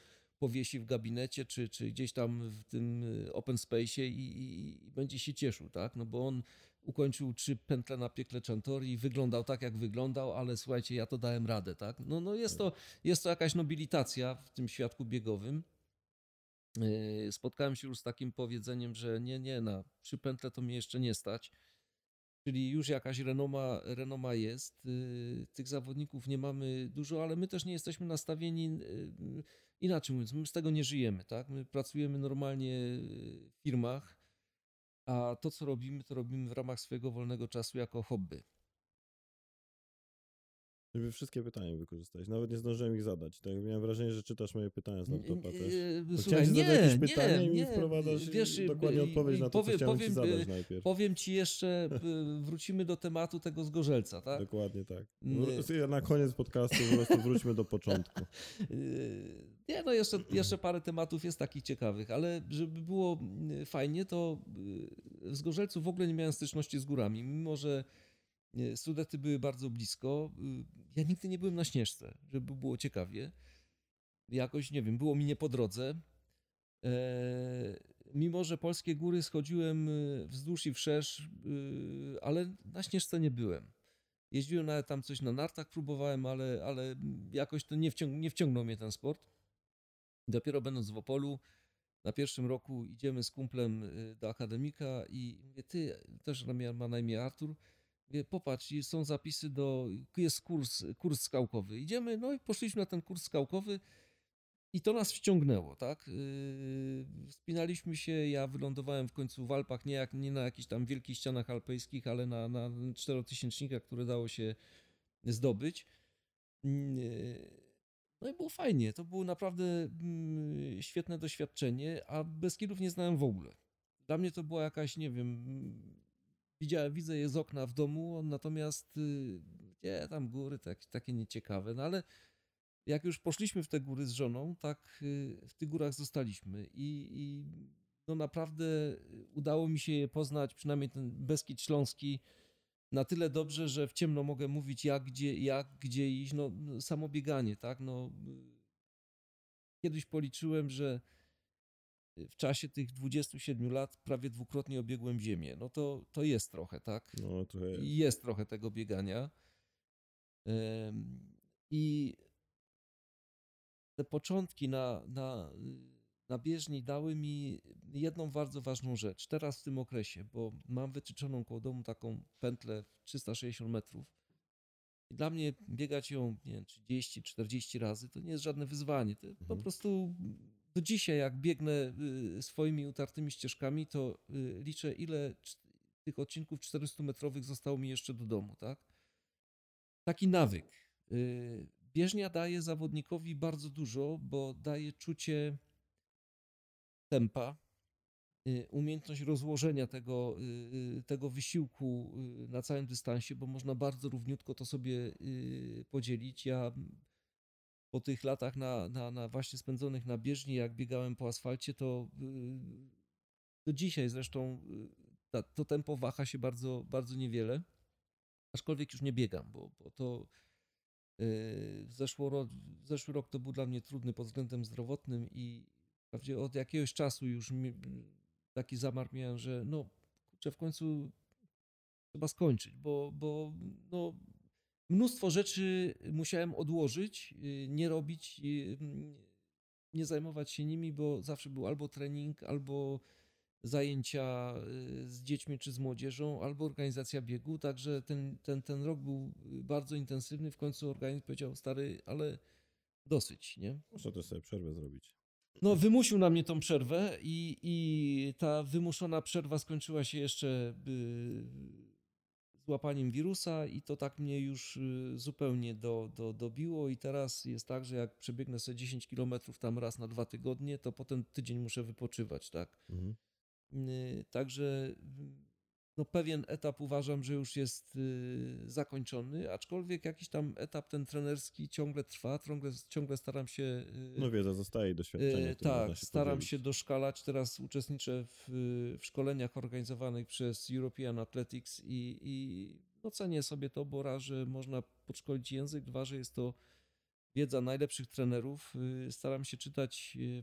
powiesi w gabinecie, czy, czy gdzieś tam w tym y, open space'ie i, i, i będzie się cieszył, tak? No bo on ukończył trzy pętle na piekle Chantori i wyglądał tak, jak wyglądał, ale słuchajcie, ja to dałem radę, tak? No, no jest, to, jest to jakaś nobilitacja w tym świadku biegowym. Yy, Spotkałem się już z takim powiedzeniem, że nie, nie, na trzy pętle to mnie jeszcze nie stać. czyli już jakaś renoma, renoma jest. Y, Tych zawodników nie mamy dużo, ale my też nie jesteśmy nastawieni inaczej mówiąc, my z tego nie żyjemy, tak? My pracujemy normalnie w firmach, a to, co robimy, to robimy w ramach swojego wolnego czasu jako hobby. Żeby wszystkie pytania wykorzystać. Nawet nie zdążyłem ich zadać. Tak miałem wrażenie, że czytasz moje pytania z laptopa N- też. e, Bo Słuchaj, nie, zadać jakieś nie, pytanie i mi nie, wprowadzasz wiesz, dokładnie y, odpowiedź na to, powiem- co chciałem ci powiem, zadać y, najpierw. Powiem ci jeszcze, y, wrócimy do tematu tego z Gorzelca, tak? Dokładnie tak. Nie. Na koniec podcastu po prostu wróćmy do początku. Nie, no jeszcze, jeszcze parę tematów jest takich ciekawych, ale żeby było fajnie, to w Zgorzelcu w ogóle nie miałem styczności z górami, mimo że Sudety były bardzo blisko. yy, Ja nigdy nie byłem na Śnieżce, żeby było ciekawie. Jakoś, nie wiem, było mi nie po drodze. E, Mimo, że polskie góry schodziłem wzdłuż i wszerz, ale na Śnieżce nie byłem. Jeździłem nawet tam coś na nartach, próbowałem, ale, ale jakoś to nie, wciąg nie wciągnął mnie ten sport. Dopiero będąc w Opolu, na pierwszym roku idziemy z kumplem do akademika i mówię, ty, też ma na imię Artur, mówię, popatrz, są zapisy do, jest kurs, kurs skałkowy. Idziemy, no i poszliśmy na ten kurs skałkowy i to nas wciągnęło, tak? Yy, Wspinaliśmy się, ja wylądowałem w końcu w Alpach, nie, jak, nie na jakichś tam wielkich ścianach alpejskich, ale na, na czterotysięcznikach, które dało się zdobyć. Yy, No i było fajnie, to było naprawdę mm, świetne doświadczenie, a Beskidów nie znałem w ogóle. Dla mnie to była jakaś, nie wiem, mm, widziałem, widzę je z okna w domu, natomiast y, nie, tam góry tak, takie nieciekawe, no ale jak już poszliśmy w te góry z żoną, tak y, w tych górach zostaliśmy i, i no naprawdę udało mi się je poznać, przynajmniej ten Beskid Śląski, na tyle dobrze, że w ciemno mogę mówić jak, gdzie, jak, gdzie iść, no samo bieganie, tak, no kiedyś policzyłem, że w czasie tych 27 lat prawie dwukrotnie obiegłem ziemię, no to, to jest trochę, tak, No to jest. jest trochę tego biegania. I te początki na, na, na bieżni dały mi jedną bardzo ważną rzecz. Teraz w tym okresie, bo mam wytyczoną koło domu taką pętlę w 360 metrów. I dla mnie biegać ją nie wiem, 30-40 razy to nie jest żadne wyzwanie. To po Mhm. prostu do dzisiaj, jak biegnę y, swoimi utartymi ścieżkami, to y, liczę, ile tych odcinków 400-metrowych zostało mi jeszcze do domu, tak? Taki nawyk. Y, Bieżnia daje zawodnikowi bardzo dużo, bo daje czucie tempa, umiejętność rozłożenia tego, tego wysiłku na całym dystansie, bo można bardzo równiutko to sobie podzielić. Ja po tych latach na, na, na właśnie spędzonych na bieżni, jak biegałem po asfalcie, to y, do dzisiaj zresztą y, ta, to tempo waha się bardzo, bardzo niewiele. Aczkolwiek już nie biegam, bo, bo to y, zeszło ro, zeszły rok to był dla mnie trudny pod względem zdrowotnym i wprawdzie od jakiegoś czasu już mi, taki zamar miałem, że no kurczę, w końcu trzeba skończyć, bo, bo no, mnóstwo rzeczy musiałem odłożyć, y, nie robić, y, mm, nie zajmować się nimi, bo zawsze był albo trening, albo zajęcia y, z dziećmi czy z młodzieżą, albo organizacja biegu, także ten, ten, ten rok był bardzo intensywny. W końcu organizm powiedział, stary, ale dosyć, nie? Można też sobie przerwę zrobić. No, wymusił na mnie tą przerwę i, i ta wymuszona przerwa skończyła się jeszcze złapaniem wirusa i to tak mnie już y, zupełnie do, do, dobiło i teraz jest tak, że jak przebiegnę sobie 10 kilometrów tam raz na dwa tygodnie, to potem tydzień muszę wypoczywać, tak? Mhm. Y, Także no, pewien etap uważam, że już jest y, zakończony, aczkolwiek jakiś tam etap ten trenerski ciągle trwa, ciągle, ciągle staram się y, No wiedza zostaje doświadczenie. Którym Tak, się staram podzielić. się doszkalać. Teraz uczestniczę w, w szkoleniach organizowanych przez European Athletics i, i no cenię sobie to, bo raz, że można podszkolić język, dwa, że jest to wiedza najlepszych trenerów. Y, Staram się czytać y,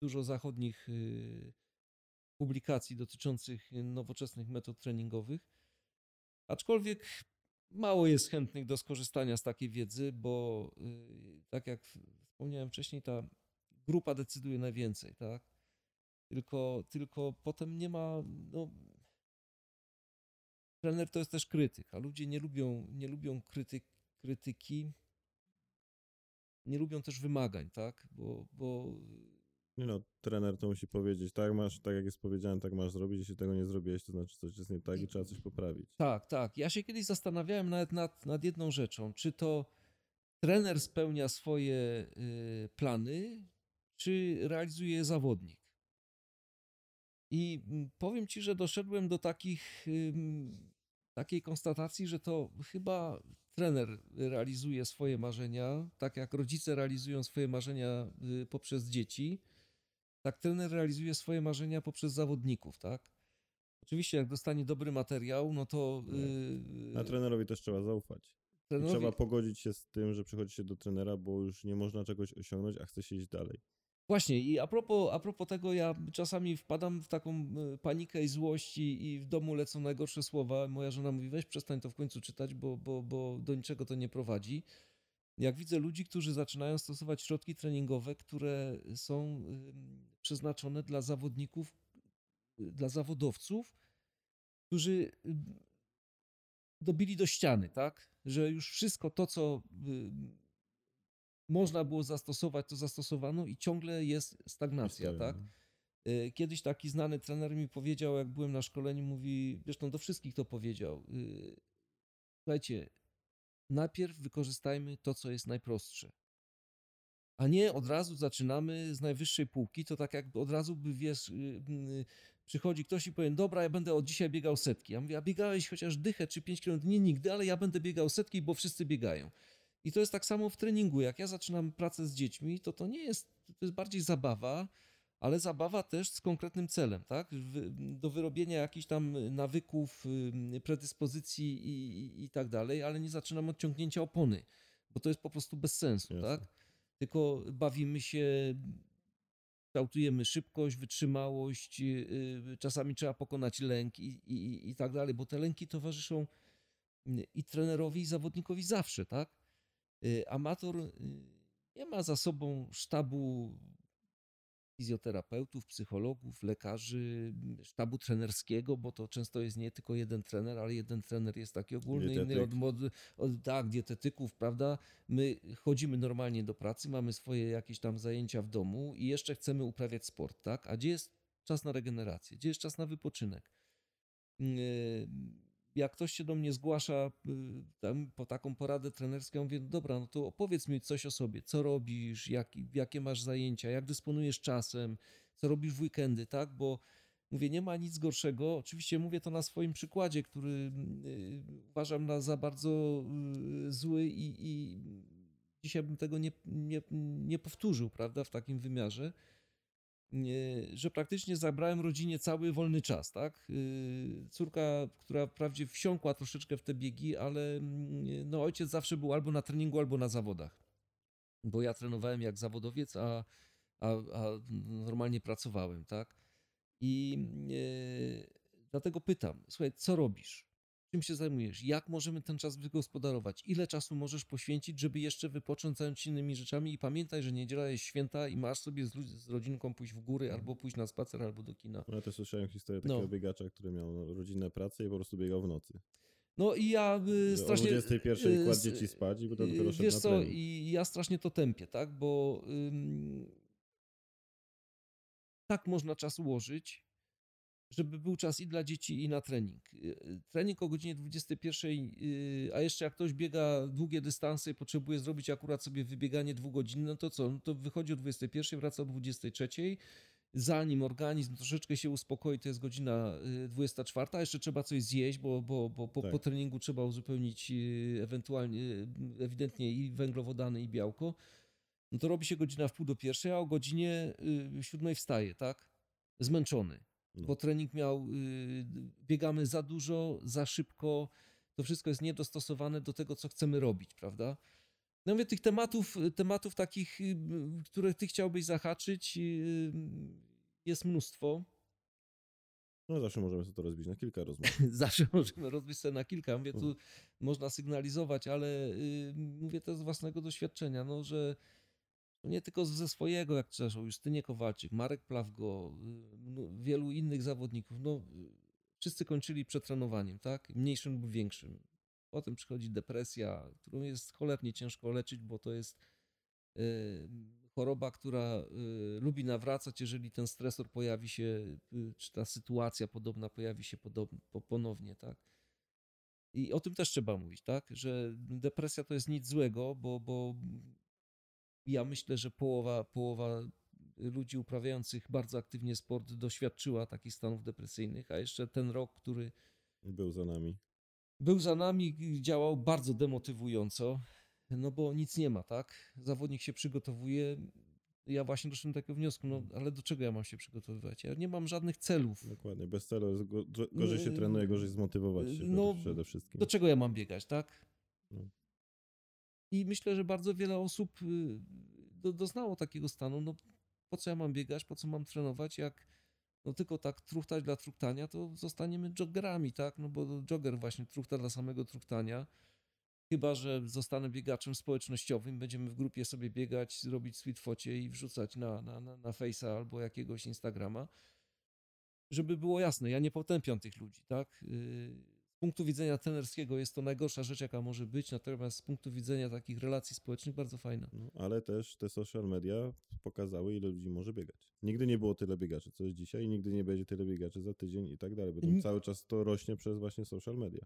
dużo zachodnich y, publikacji dotyczących nowoczesnych metod treningowych. Aczkolwiek mało jest chętnych do skorzystania z takiej wiedzy, bo y, tak jak wspomniałem wcześniej, ta grupa decyduje najwięcej, tak? Tylko, tylko potem nie ma, no, trener to jest też krytyk, a ludzie nie lubią, nie lubią kryty, krytyki, nie lubią też wymagań, tak? Bo, bo Nie no, trener to musi powiedzieć, tak masz, tak jak jest powiedziane, tak masz zrobić, jeśli tego nie zrobiłeś, to znaczy coś jest nie tak i trzeba coś poprawić. tak, tak. Ja się kiedyś zastanawiałem nawet nad, nad jedną rzeczą, czy to trener spełnia swoje y, plany, czy realizuje je zawodnik. I mm, powiem ci, że doszedłem do takich, ym, takiej konstatacji, że to chyba trener realizuje swoje marzenia, tak jak rodzice realizują swoje marzenia y, poprzez dzieci, tak trener realizuje swoje marzenia poprzez zawodników, tak? Oczywiście, jak dostanie dobry materiał, no to. Yy, A trenerowi też trzeba zaufać. Trenerowi- trzeba pogodzić się z tym, że przychodzi się do trenera, bo już nie można czegoś osiągnąć, a chce się iść dalej. Właśnie, i a propos, a propos tego, ja czasami wpadam w taką e, panikę i złość i, i w domu lecą najgorsze słowa. Moja żona mówi, weź przestań to w końcu czytać, bo, bo, bo do niczego to nie prowadzi. Jak widzę ludzi, którzy zaczynają stosować środki treningowe, które są przeznaczone dla zawodników, y, dla zawodowców, którzy dobili do ściany, tak? Że już wszystko to, co można było zastosować, to zastosowano i ciągle jest stagnacja, Stoi, tak? no. Y, Kiedyś taki znany trener mi powiedział, jak byłem na szkoleniu, mówi, zresztą do wszystkich to powiedział. y, Słuchajcie, najpierw wykorzystajmy to, co jest najprostsze. A nie od razu zaczynamy z najwyższej półki, to tak jakby od razu by wiesz, y, y, przychodzi ktoś i powie, dobra, ja będę od dzisiaj biegał setki. Ja mówię, a biegałeś chociaż dychę czy 5 km? Nie nigdy, ale ja będę biegał setki, bo wszyscy biegają. I to jest tak samo w treningu. Jak ja zaczynam pracę z dziećmi, to to nie jest, to jest bardziej zabawa, ale zabawa też z konkretnym celem, tak? Do wyrobienia jakichś tam nawyków, predyspozycji i, i, i tak dalej, ale nie zaczynam od ciągnięcia opony, bo to jest po prostu bez sensu, Jasne. tak? Tylko bawimy się, kształtujemy szybkość, wytrzymałość, yy, czasami trzeba pokonać lęk i, i, i tak dalej, bo te lęki towarzyszą yy, i trenerowi, i zawodnikowi zawsze, tak? Amator nie ma za sobą sztabu fizjoterapeutów, psychologów, lekarzy, sztabu trenerskiego, bo to często jest nie tylko jeden trener, ale jeden trener jest taki ogólny, inny Dietetyk. od, mod, od tak, dietetyków, prawda? My chodzimy normalnie do pracy, mamy swoje jakieś tam zajęcia w domu i jeszcze chcemy uprawiać sport, tak? A gdzie jest czas na regenerację? Gdzie jest czas na wypoczynek? Jak ktoś się do mnie zgłasza yy, tam, po taką poradę trenerską, ja mówię, no dobra, no to opowiedz mi coś o sobie, co robisz, jak, jakie masz zajęcia, jak dysponujesz czasem, co robisz w weekendy, tak? Bo mówię, nie ma nic gorszego. Oczywiście mówię to na swoim przykładzie, który yy, uważam na za bardzo yy, zły i, i dzisiaj bym tego nie, nie, nie powtórzył, prawda, w takim wymiarze że praktycznie zabrałem rodzinie cały wolny czas, tak? Yy, Córka, która wprawdzie wsiąkła troszeczkę w te biegi, ale mm, no ojciec zawsze był albo na treningu, albo na zawodach. Bo ja trenowałem jak zawodowiec, a, a, a normalnie pracowałem, tak? I yy, dlatego pytam, słuchaj, co robisz? Czym się zajmujesz? Jak możemy ten czas wygospodarować? Ile czasu możesz poświęcić, żeby jeszcze wypocząć, zająć się innymi rzeczami? I pamiętaj, że niedziela jest święta i masz sobie z, z rodzinką pójść w góry, albo pójść na spacer, albo do kina. Ja też słyszałem historię No. takiego biegacza, który miał rodzinne prace i po prostu biegał w nocy. No i ja y, strasznie... O 21 y, kładł dzieci spać i potem y, dopiero Wiesz co, i ja strasznie to tępię, tak? Bo ym, tak można czas ułożyć, żeby był czas i dla dzieci, i na trening. Y, Trening o godzinie 21, y, a jeszcze jak ktoś biega długie dystanse i potrzebuje zrobić akurat sobie wybieganie dwugodzinne, no to co? No to wychodzi o 21, wraca o 23, zanim organizm troszeczkę się uspokoi, to jest godzina y, 24, a jeszcze trzeba coś zjeść, bo, bo, bo po, Tak. po treningu trzeba uzupełnić y, ewentualnie, y, ewidentnie i węglowodany, i białko. No to robi się godzina w pół do pierwszej, a o godzinie y, siódmej wstaje, tak? Zmęczony No. bo trening miał, y, biegamy za dużo, za szybko, to wszystko jest niedostosowane do tego, co chcemy robić, prawda? No mówię, tych tematów, tematów takich, y, które ty chciałbyś zahaczyć, y, jest mnóstwo. No zawsze możemy sobie to rozbić na kilka rozmów. Zawsze możemy rozbić sobie na kilka. Mówię, tu można sygnalizować, ale y, mówię to z własnego doświadczenia, no, że nie tylko ze swojego, jak zresztą Justynie Kowalczyk, Marek Plawgo, y, wielu innych zawodników, no, y, wszyscy kończyli przetrenowaniem, tak? Mniejszym lub większym. Potem przychodzi depresja, którą jest cholernie ciężko leczyć, bo to jest e, choroba, która lubi nawracać, jeżeli ten stresor pojawi się, y, czy ta sytuacja podobna pojawi się ponownie, tak? I o tym też trzeba mówić, tak? Że depresja to jest nic złego, bo, bo ja myślę, że połowa, połowa ludzi uprawiających bardzo aktywnie sport doświadczyła takich stanów depresyjnych, a jeszcze ten rok, który Był za nami. był za nami, działał bardzo demotywująco, no bo nic nie ma, tak? Zawodnik się przygotowuje. Ja właśnie doszedłem do takiego wniosku, no ale do czego ja mam się przygotowywać? Ja nie mam żadnych celów. Dokładnie. Bez celu jest gorzej się No, trenuje, gorzej zmotywować się no, przede wszystkim. Do czego ja mam biegać, tak? No. I myślę, że bardzo wiele osób y, do, doznało takiego stanu. No, po co ja mam biegać, po co mam trenować, jak no tylko tak truchtać dla truchtania, to zostaniemy joggerami, tak? No bo jogger właśnie truchta dla samego truchtania. Chyba, że zostanę biegaczem społecznościowym, będziemy w grupie sobie biegać, zrobić sweet focie i wrzucać na, na, na, na Face'a albo jakiegoś Instagrama. Żeby było jasne, ja nie potępiam tych ludzi, tak? Z punktu widzenia trenerskiego jest to najgorsza rzecz, jaka może być, natomiast z punktu widzenia takich relacji społecznych bardzo fajna. No, ale też te social media pokazały, ile ludzi może biegać. Nigdy nie było tyle biegaczy, co jest dzisiaj, nigdy nie będzie tyle biegaczy za tydzień i tak dalej. N- cały czas to rośnie przez właśnie social media.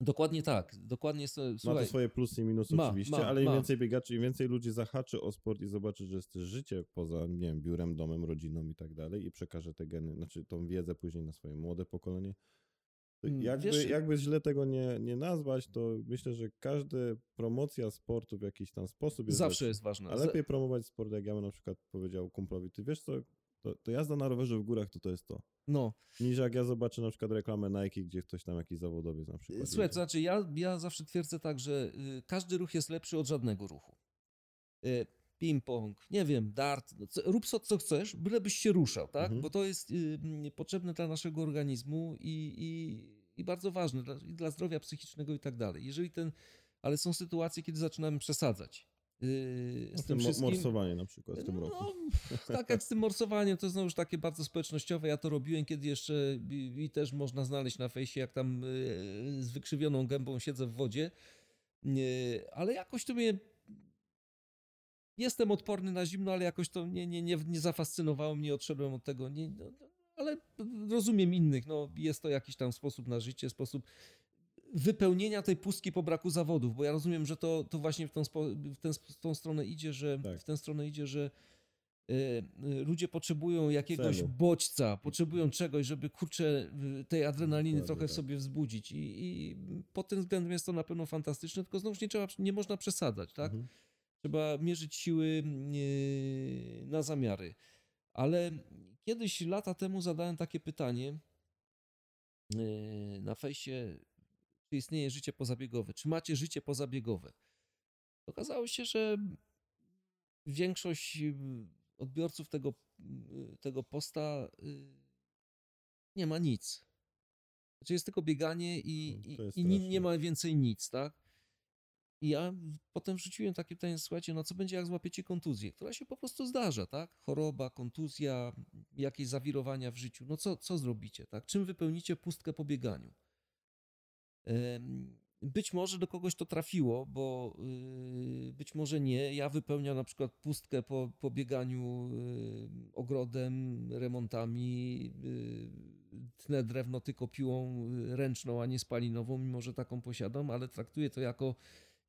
Dokładnie tak, dokładnie. so- Ma Słuchaj, to swoje plusy i minusy ma, oczywiście, ma, ale im ma. więcej biegaczy, im więcej ludzi zahaczy o sport i zobaczy, że jest życie poza, nie wiem, biurem, domem, rodziną i tak dalej i przekaże te geny, znaczy tą wiedzę później na swoje młode pokolenie. Mm, jakby, wiesz- jakby źle tego nie, nie nazwać, to myślę, że każda promocja sportu w jakiś tam sposób jest zawsze lepsza. jest ważna. A lepiej promować sport, jak ja bym na przykład powiedział kumplowi, ty wiesz co, to, to jazda na rowerze w górach to to jest to. No, Niż jak ja zobaczę na przykład reklamę Nike, gdzie ktoś tam jakiś zawodowiec na przykład. Słuchaj, to znaczy ja, ja zawsze twierdzę tak, że y, każdy ruch jest lepszy od żadnego ruchu. Ping-pong, nie wiem, dart, no, co, rób co, co chcesz, bylebyś się ruszał, tak? Mhm. Bo to jest y, potrzebne dla naszego organizmu i, i, i bardzo ważne dla, i dla zdrowia psychicznego i tak dalej. Jeżeli ten, ale są sytuacje, kiedy zaczynamy przesadzać. y, No, z tym wszystkim. morsowanie na przykład w tym roku. No, tak jak z tym morsowaniem, to jest znowu takie bardzo społecznościowe. Ja to robiłem, kiedy jeszcze i, i też można znaleźć na fejsie, jak tam y, z wykrzywioną gębą siedzę w wodzie. Ale jakoś to mnie. Jestem odporny na zimno, ale jakoś to nie, nie, nie, nie zafascynowało mnie, odszedłem od tego. Nie, no, no, ale rozumiem innych. No, jest to jakiś tam sposób na życie, sposób wypełnienia tej pustki po braku zawodów, bo ja rozumiem, że to, to właśnie w tą, spo, w, ten, w tą stronę idzie, że Tak. w tę stronę idzie, że e, ludzie potrzebują jakiegoś Celu. bodźca, potrzebują czegoś, żeby kurczę tej adrenaliny Dokładnie trochę tak. sobie wzbudzić I, i pod tym względem jest to na pewno fantastyczne, tylko znowuż nie trzeba, nie można przesadzać, tak? Mhm. Trzeba mierzyć siły yy, na zamiary. Ale kiedyś, lata temu, zadałem takie pytanie yy, na fejsie, czy istnieje życie pozabiegowe? Czy macie życie pozabiegowe? Okazało się, że większość yy, odbiorców tego, tego posta nie ma nic. Znaczy jest tylko bieganie i, No, i, i nie ma więcej nic, tak? I ja potem wrzuciłem takie pytanie, słuchajcie, no co będzie jak złapiecie kontuzję, która się po prostu zdarza, tak? Choroba, kontuzja, jakieś zawirowania w życiu. No co, co zrobicie, tak? Czym wypełnicie pustkę po bieganiu? Być może do kogoś to trafiło, bo yy, być może nie. Ja wypełniam na przykład pustkę po, po bieganiu yy, ogrodem, remontami, yy, tnę drewno tylko piłą ręczną, a nie spalinową, mimo że taką posiadam, ale traktuję to jako,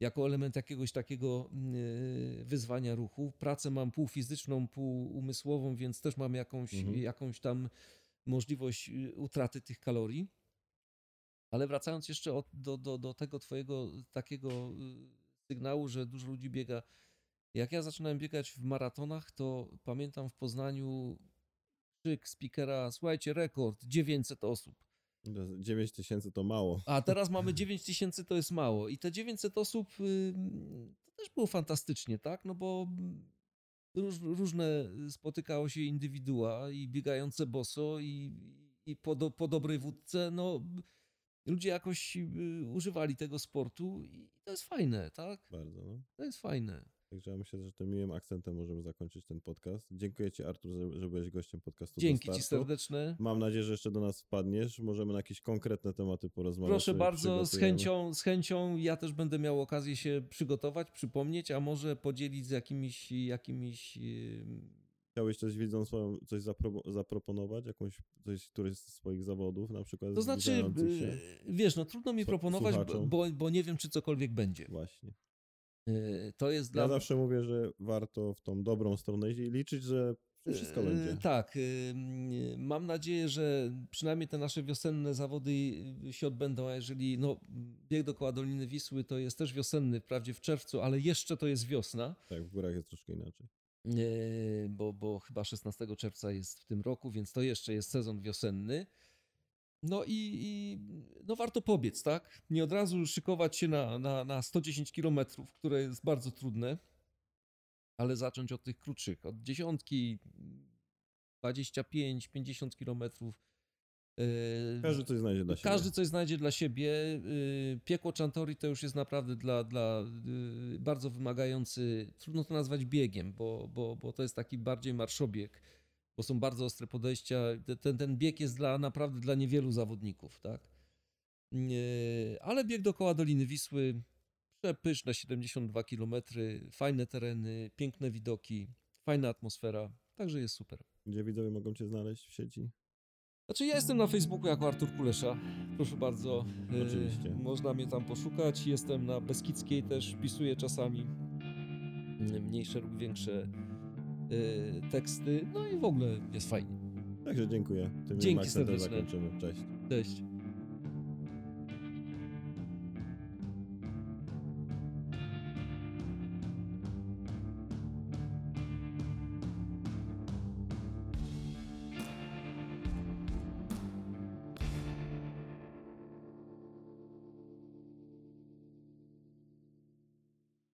jako element jakiegoś takiego yy, wyzwania ruchu. Pracę mam pół fizyczną, pół umysłową, więc też mam jakąś, Mhm. jakąś tam możliwość yy, utraty tych kalorii. Ale wracając jeszcze od, do, do, do tego twojego takiego y, sygnału, że dużo ludzi biega. Jak ja zaczynałem biegać w maratonach, to pamiętam w Poznaniu krzyk speakera, słuchajcie, rekord, 900 osób. 9 tysięcy to mało. A teraz mamy 9 tysięcy, to jest mało. I te 900 osób y, to też było fantastycznie, tak? No bo róż, różne spotykało się indywidua i biegające boso i, i po, do, po dobrej wódce, no ludzie jakoś y, używali tego sportu i to jest fajne, tak? Bardzo, no. To jest fajne. Także ja myślę, że tym miłym akcentem możemy zakończyć ten podcast. Dziękuję Ci, Artur, że, byłeś gościem podcastu. Dzięki Ci serdeczne. Mam nadzieję, że jeszcze do nas wpadniesz. Możemy na jakieś konkretne tematy porozmawiać. Proszę bardzo, z chęcią, z chęcią ja też będę miał okazję się przygotować, przypomnieć, a może podzielić z jakimiś, jakimiś yy, Chciałbyś coś widzą swoją, coś zapro, zaproponować? Jakąś, coś, któryś z swoich zawodów na przykład? To znaczy, yy, wiesz, no trudno mi proponować, bo, bo nie wiem, czy cokolwiek będzie. Właśnie. Yy, To jest Ja dla zawsze mówię, że warto w tą dobrą stronę i liczyć, że wszystko Yy, będzie. Tak. yy, Mam nadzieję, że przynajmniej te nasze wiosenne zawody się odbędą, a jeżeli no, bieg dookoła Doliny Wisły to jest też wiosenny, wprawdzie w czerwcu, ale jeszcze to jest wiosna, Tak, w górach jest troszkę inaczej. bo, bo chyba 16 czerwca jest w tym roku, więc to jeszcze jest sezon wiosenny. No i, i no warto pobiec, tak? Nie od razu szykować się na, na, na 110 kilometrów, które jest bardzo trudne, ale zacząć od tych krótszych, od dziesiątki, 25, 50 kilometrów. Yy, Każdy coś znajdzie dla siebie. Każdy coś znajdzie dla siebie. Yy, Piekło Chantori to już jest naprawdę dla, dla yy, bardzo wymagający, trudno to nazwać biegiem, bo, bo, bo to jest taki bardziej marszobieg, bo są bardzo ostre podejścia. Ten, ten bieg jest dla naprawdę dla niewielu zawodników, tak? Ale bieg dookoła Doliny Wisły, przepyszne 72 km, fajne tereny, piękne widoki, fajna atmosfera, także jest super. Gdzie widzowie mogą cię znaleźć w sieci? Znaczy ja jestem na Facebooku jako Artur Kulesza. Proszę bardzo. e, Oczywiście. Można mnie tam poszukać. Jestem na Beskidzkiej też, pisuję czasami mniejsze lub większe teksty. No i w ogóle jest fajnie. Także dziękuję. Tym Dzięki serdeczne. zakończymy. Cześć. Cześć.